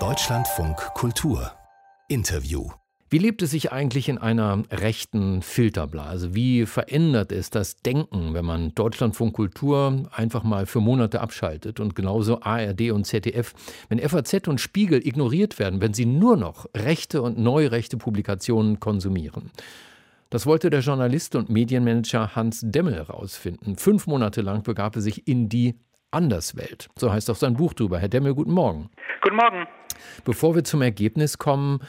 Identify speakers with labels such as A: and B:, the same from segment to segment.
A: Deutschlandfunk Kultur Interview
B: wie lebt es sich eigentlich in einer rechten Filterblase? Wie verändert es das Denken, wenn man Deutschlandfunk Kultur einfach mal für Monate abschaltet und genauso ARD und ZDF? Wenn FAZ und Spiegel ignoriert werden, wenn sie nur noch rechte und neurechte Publikationen konsumieren? Das wollte der Journalist und Medienmanager Hans Demmel herausfinden. Fünf Monate lang begab er sich in die Anderswelt. So heißt auch sein Buch drüber. Herr Demmel, guten Morgen.
C: Guten Morgen.
B: Bevor wir zum Ergebnis kommen,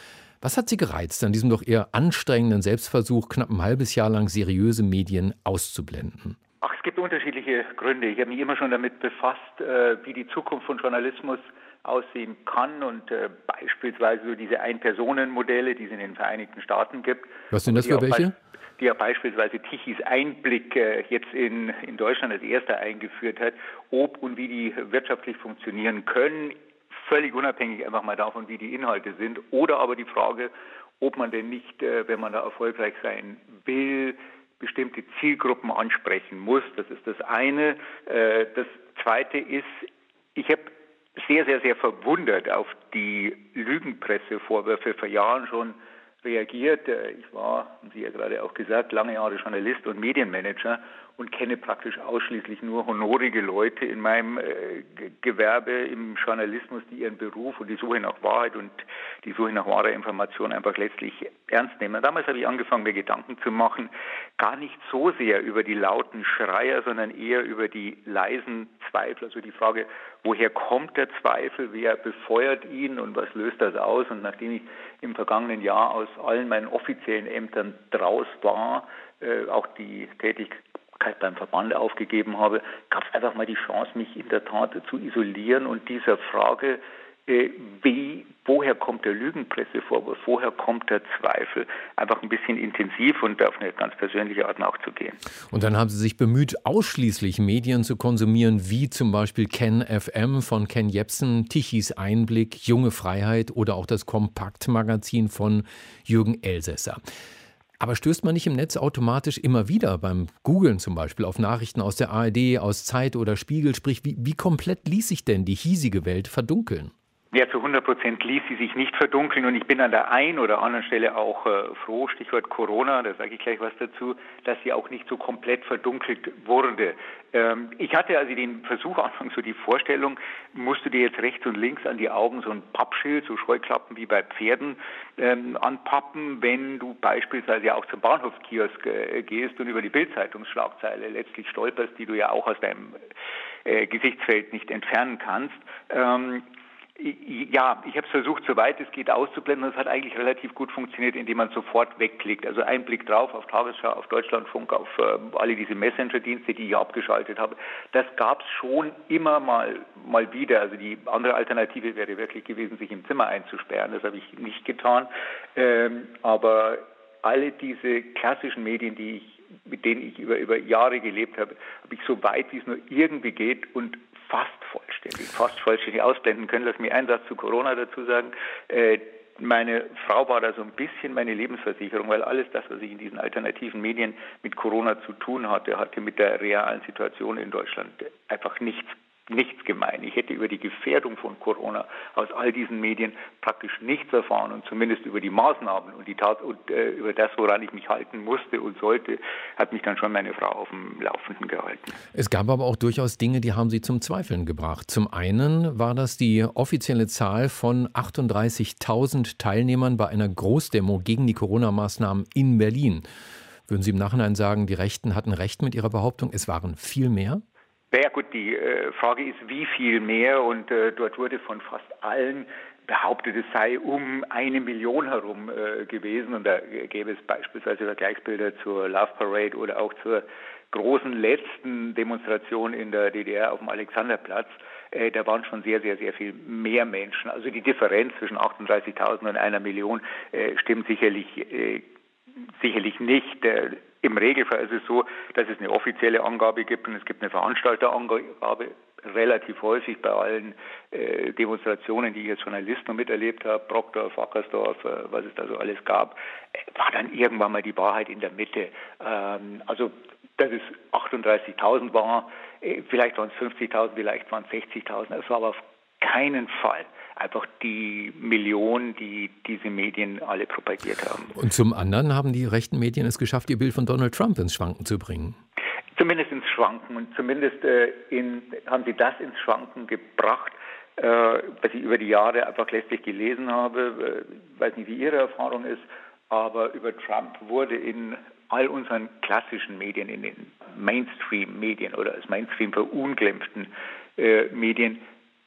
B: was hat Sie gereizt, an diesem doch eher anstrengenden Selbstversuch, knapp ein halbes Jahr lang seriöse Medien auszublenden?
C: Ach, es gibt unterschiedliche Gründe. Ich habe mich immer schon damit befasst, äh, wie die Zukunft von Journalismus aussehen kann und äh, beispielsweise so diese Ein-Personen-Modelle, die es in den Vereinigten Staaten gibt.
B: Was sind das für welche?
C: die ja beispielsweise Tichys Einblick äh, jetzt in, in Deutschland als erster eingeführt hat, ob und wie die wirtschaftlich funktionieren können, völlig unabhängig einfach mal davon, wie die Inhalte sind. Oder aber die Frage, ob man denn nicht, äh, wenn man da erfolgreich sein will, bestimmte Zielgruppen ansprechen muss. Das ist das eine. Äh, das zweite ist, ich habe sehr, sehr, sehr verwundert auf die Lügenpressevorwürfe vor Jahren schon reagiert. Äh, ich war, haben Sie ja gerade auch gesagt, lange Jahre Journalist und Medienmanager und kenne praktisch ausschließlich nur honorige Leute in meinem äh, Gewerbe im Journalismus, die ihren Beruf und die Suche nach Wahrheit und die Suche nach wahrer Information einfach letztlich ernst nehmen. Damals habe ich angefangen, mir Gedanken zu machen, gar nicht so sehr über die lauten Schreier, sondern eher über die leisen Zweifel, also die Frage, woher kommt der Zweifel, wer befeuert ihn und was löst das aus? Und nachdem ich im vergangenen Jahr aus allen meinen offiziellen Ämtern draus war, äh, auch die Tätigkeit beim Verband aufgegeben habe, gab es einfach mal die Chance, mich in der Tat zu isolieren und dieser Frage, wie, woher kommt der Lügenpressevorwurf, woher kommt der Zweifel, einfach ein bisschen intensiv und auf eine ganz persönliche Art nachzugehen.
B: Und dann haben Sie sich bemüht, ausschließlich Medien zu konsumieren, wie zum Beispiel Ken FM von Ken Jepsen, Tichys Einblick, Junge Freiheit oder auch das Kompaktmagazin von Jürgen Elsässer. Aber stößt man nicht im Netz automatisch immer wieder beim Googlen zum Beispiel auf Nachrichten aus der ARD, aus Zeit oder Spiegel? Sprich, wie, wie komplett ließ sich denn die hiesige Welt verdunkeln?
C: Ja, zu 100 Prozent ließ sie sich nicht verdunkeln und ich bin an der einen oder anderen Stelle auch äh, froh, Stichwort Corona, da sage ich gleich was dazu, dass sie auch nicht so komplett verdunkelt wurde. Ähm, ich hatte also den Versuch anfangs so die Vorstellung, musst du dir jetzt rechts und links an die Augen so ein Pappschild, so Scheuklappen wie bei Pferden ähm, anpappen, wenn du beispielsweise auch zum Bahnhofskiosk äh, gehst und über die Bildzeitungsschlagzeile letztlich stolperst, die du ja auch aus deinem äh, Gesichtsfeld nicht entfernen kannst. Ähm, ja, ich habe es versucht, soweit es geht, auszublenden. Das hat eigentlich relativ gut funktioniert, indem man sofort wegklickt. Also ein Blick drauf auf Tagesschau, auf Deutschlandfunk, auf äh, alle diese Messenger-Dienste, die ich abgeschaltet habe. Das gab es schon immer mal, mal wieder. Also die andere Alternative wäre wirklich gewesen, sich im Zimmer einzusperren. Das habe ich nicht getan. Ähm, aber alle diese klassischen Medien, die ich mit denen ich über, über Jahre gelebt habe, habe ich so weit wie es nur irgendwie geht und fast vollständig, fast vollständig ausblenden können. Lass mich einen Satz zu Corona dazu sagen. Äh, meine Frau war da so ein bisschen meine Lebensversicherung, weil alles das, was ich in diesen alternativen Medien mit Corona zu tun hatte, hatte mit der realen Situation in Deutschland einfach nichts nichts gemein. Ich hätte über die Gefährdung von Corona aus all diesen Medien praktisch nichts erfahren und zumindest über die Maßnahmen und die Tat und äh, über das, woran ich mich halten musste und sollte, hat mich dann schon meine Frau auf dem Laufenden gehalten.
B: Es gab aber auch durchaus Dinge, die haben Sie zum Zweifeln gebracht. Zum einen war das die offizielle Zahl von 38.000 Teilnehmern bei einer Großdemo gegen die Corona-Maßnahmen in Berlin. Würden Sie im Nachhinein sagen, die Rechten hatten recht mit ihrer Behauptung, es waren viel mehr?
C: Naja gut, die äh, Frage ist, wie viel mehr und äh, dort wurde von fast allen behauptet, es sei um eine Million herum äh, gewesen und da gäbe es beispielsweise Vergleichsbilder zur Love Parade oder auch zur großen letzten Demonstration in der DDR auf dem Alexanderplatz. Äh, da waren schon sehr, sehr, sehr viel mehr Menschen. Also die Differenz zwischen 38.000 und einer Million äh, stimmt sicherlich äh, sicherlich nicht. Im Regelfall ist es so, dass es eine offizielle Angabe gibt und es gibt eine Veranstalterangabe relativ häufig bei allen äh, Demonstrationen, die ich als Journalist noch miterlebt habe, Brockdorf, Wackersdorf, äh, was es da so alles gab, äh, war dann irgendwann mal die Wahrheit in der Mitte. Ähm, also, dass es 38.000 war, äh, vielleicht waren es 50.000, vielleicht waren es 60.000, es war aber auf keinen Fall einfach die Millionen, die diese Medien alle propagiert haben.
B: Und zum anderen haben die rechten Medien es geschafft, ihr Bild von Donald Trump ins Schwanken zu bringen.
C: Zumindest ins Schwanken und zumindest äh, in, haben sie das ins Schwanken gebracht, äh, was ich über die Jahre einfach letztlich gelesen habe. Ich äh, weiß nicht, wie Ihre Erfahrung ist, aber über Trump wurde in all unseren klassischen Medien, in den Mainstream-Medien oder als Mainstream verunglimpften äh, Medien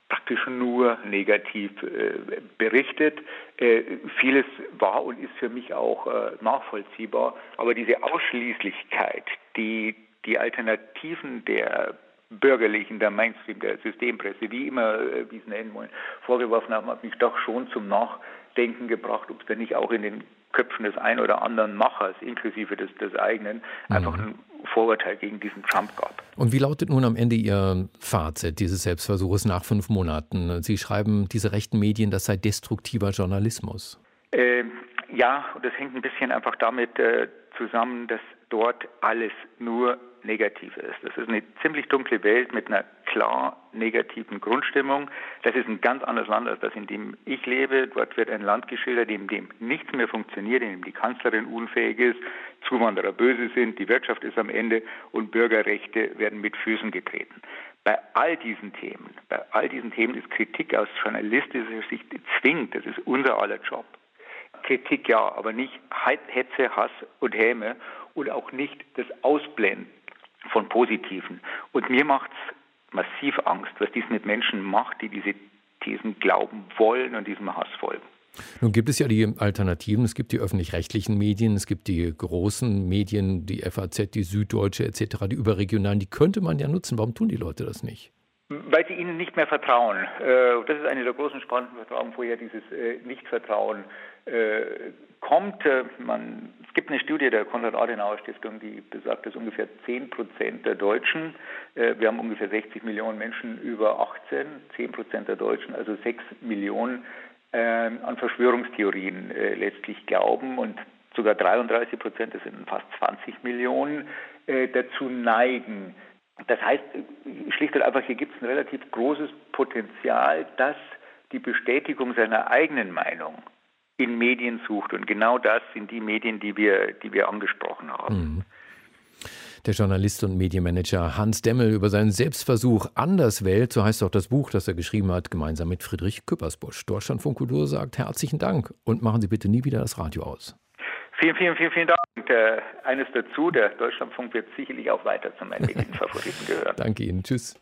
C: praktisch nur negativ äh, berichtet. Äh, vieles war und ist für mich auch äh, nachvollziehbar, aber diese Ausschließlichkeit, die die Alternativen der bürgerlichen, der Mainstream, der Systempresse, wie immer äh, wie es nennen wollen, vorgeworfen haben, hat mich doch schon zum Nachdenken gebracht, ob es denn nicht auch in den Köpfen des einen oder anderen Machers, inklusive des, des eigenen, mhm. einfach ein Vorurteil gegen diesen Trump gab.
B: Und wie lautet nun am Ende Ihr Fazit dieses Selbstversuches nach fünf Monaten? Sie schreiben, diese rechten Medien, das sei destruktiver Journalismus.
C: Äh, ja, und das hängt ein bisschen einfach damit äh, zusammen, dass dort alles nur negativ ist. Das ist eine ziemlich dunkle Welt mit einer klar negativen Grundstimmung. Das ist ein ganz anderes Land als das, in dem ich lebe. Dort wird ein Land geschildert, in dem nichts mehr funktioniert, in dem die Kanzlerin unfähig ist, Zuwanderer böse sind, die Wirtschaft ist am Ende und Bürgerrechte werden mit Füßen getreten. Bei all diesen Themen, bei all diesen Themen ist Kritik aus journalistischer Sicht zwingend. Das ist unser aller Job. Kritik ja, aber nicht Hetze, Hass und Häme und auch nicht das Ausblenden von Positiven. Und mir macht es massiv Angst, was dies mit Menschen macht, die diese Thesen glauben wollen und diesem Hass folgen.
B: Nun gibt es ja die Alternativen. Es gibt die öffentlich-rechtlichen Medien, es gibt die großen Medien, die FAZ, die Süddeutsche etc., die überregionalen. Die könnte man ja nutzen. Warum tun die Leute das nicht?
C: Weil sie ihnen nicht mehr vertrauen. Äh, das ist eine der großen spannenden Vertrauen, woher dieses äh, Nichtvertrauen äh, kommt. Man, es gibt eine Studie der Konrad-Adenauer-Stiftung, die besagt, dass ungefähr 10 Prozent der Deutschen, wir haben ungefähr 60 Millionen Menschen über 18, 10 Prozent der Deutschen, also 6 Millionen, an Verschwörungstheorien letztlich glauben und sogar 33 Prozent, das sind fast 20 Millionen, dazu neigen, das heißt, schlicht und einfach, hier gibt es ein relativ großes Potenzial, dass die Bestätigung seiner eigenen Meinung in Medien sucht. Und genau das sind die Medien, die wir, die wir angesprochen haben. Mhm.
B: Der Journalist und Medienmanager Hans Demmel über seinen Selbstversuch Anderswelt, so heißt auch das Buch, das er geschrieben hat, gemeinsam mit Friedrich Küppersbusch. Deutschlandfunk Kultur sagt herzlichen Dank und machen Sie bitte nie wieder das Radio aus.
C: Vielen, vielen, vielen, vielen Dank. Und, äh, eines dazu, der Deutschlandfunk wird sicherlich auch weiter zu meinen Favoriten gehören.
B: Danke Ihnen. Tschüss.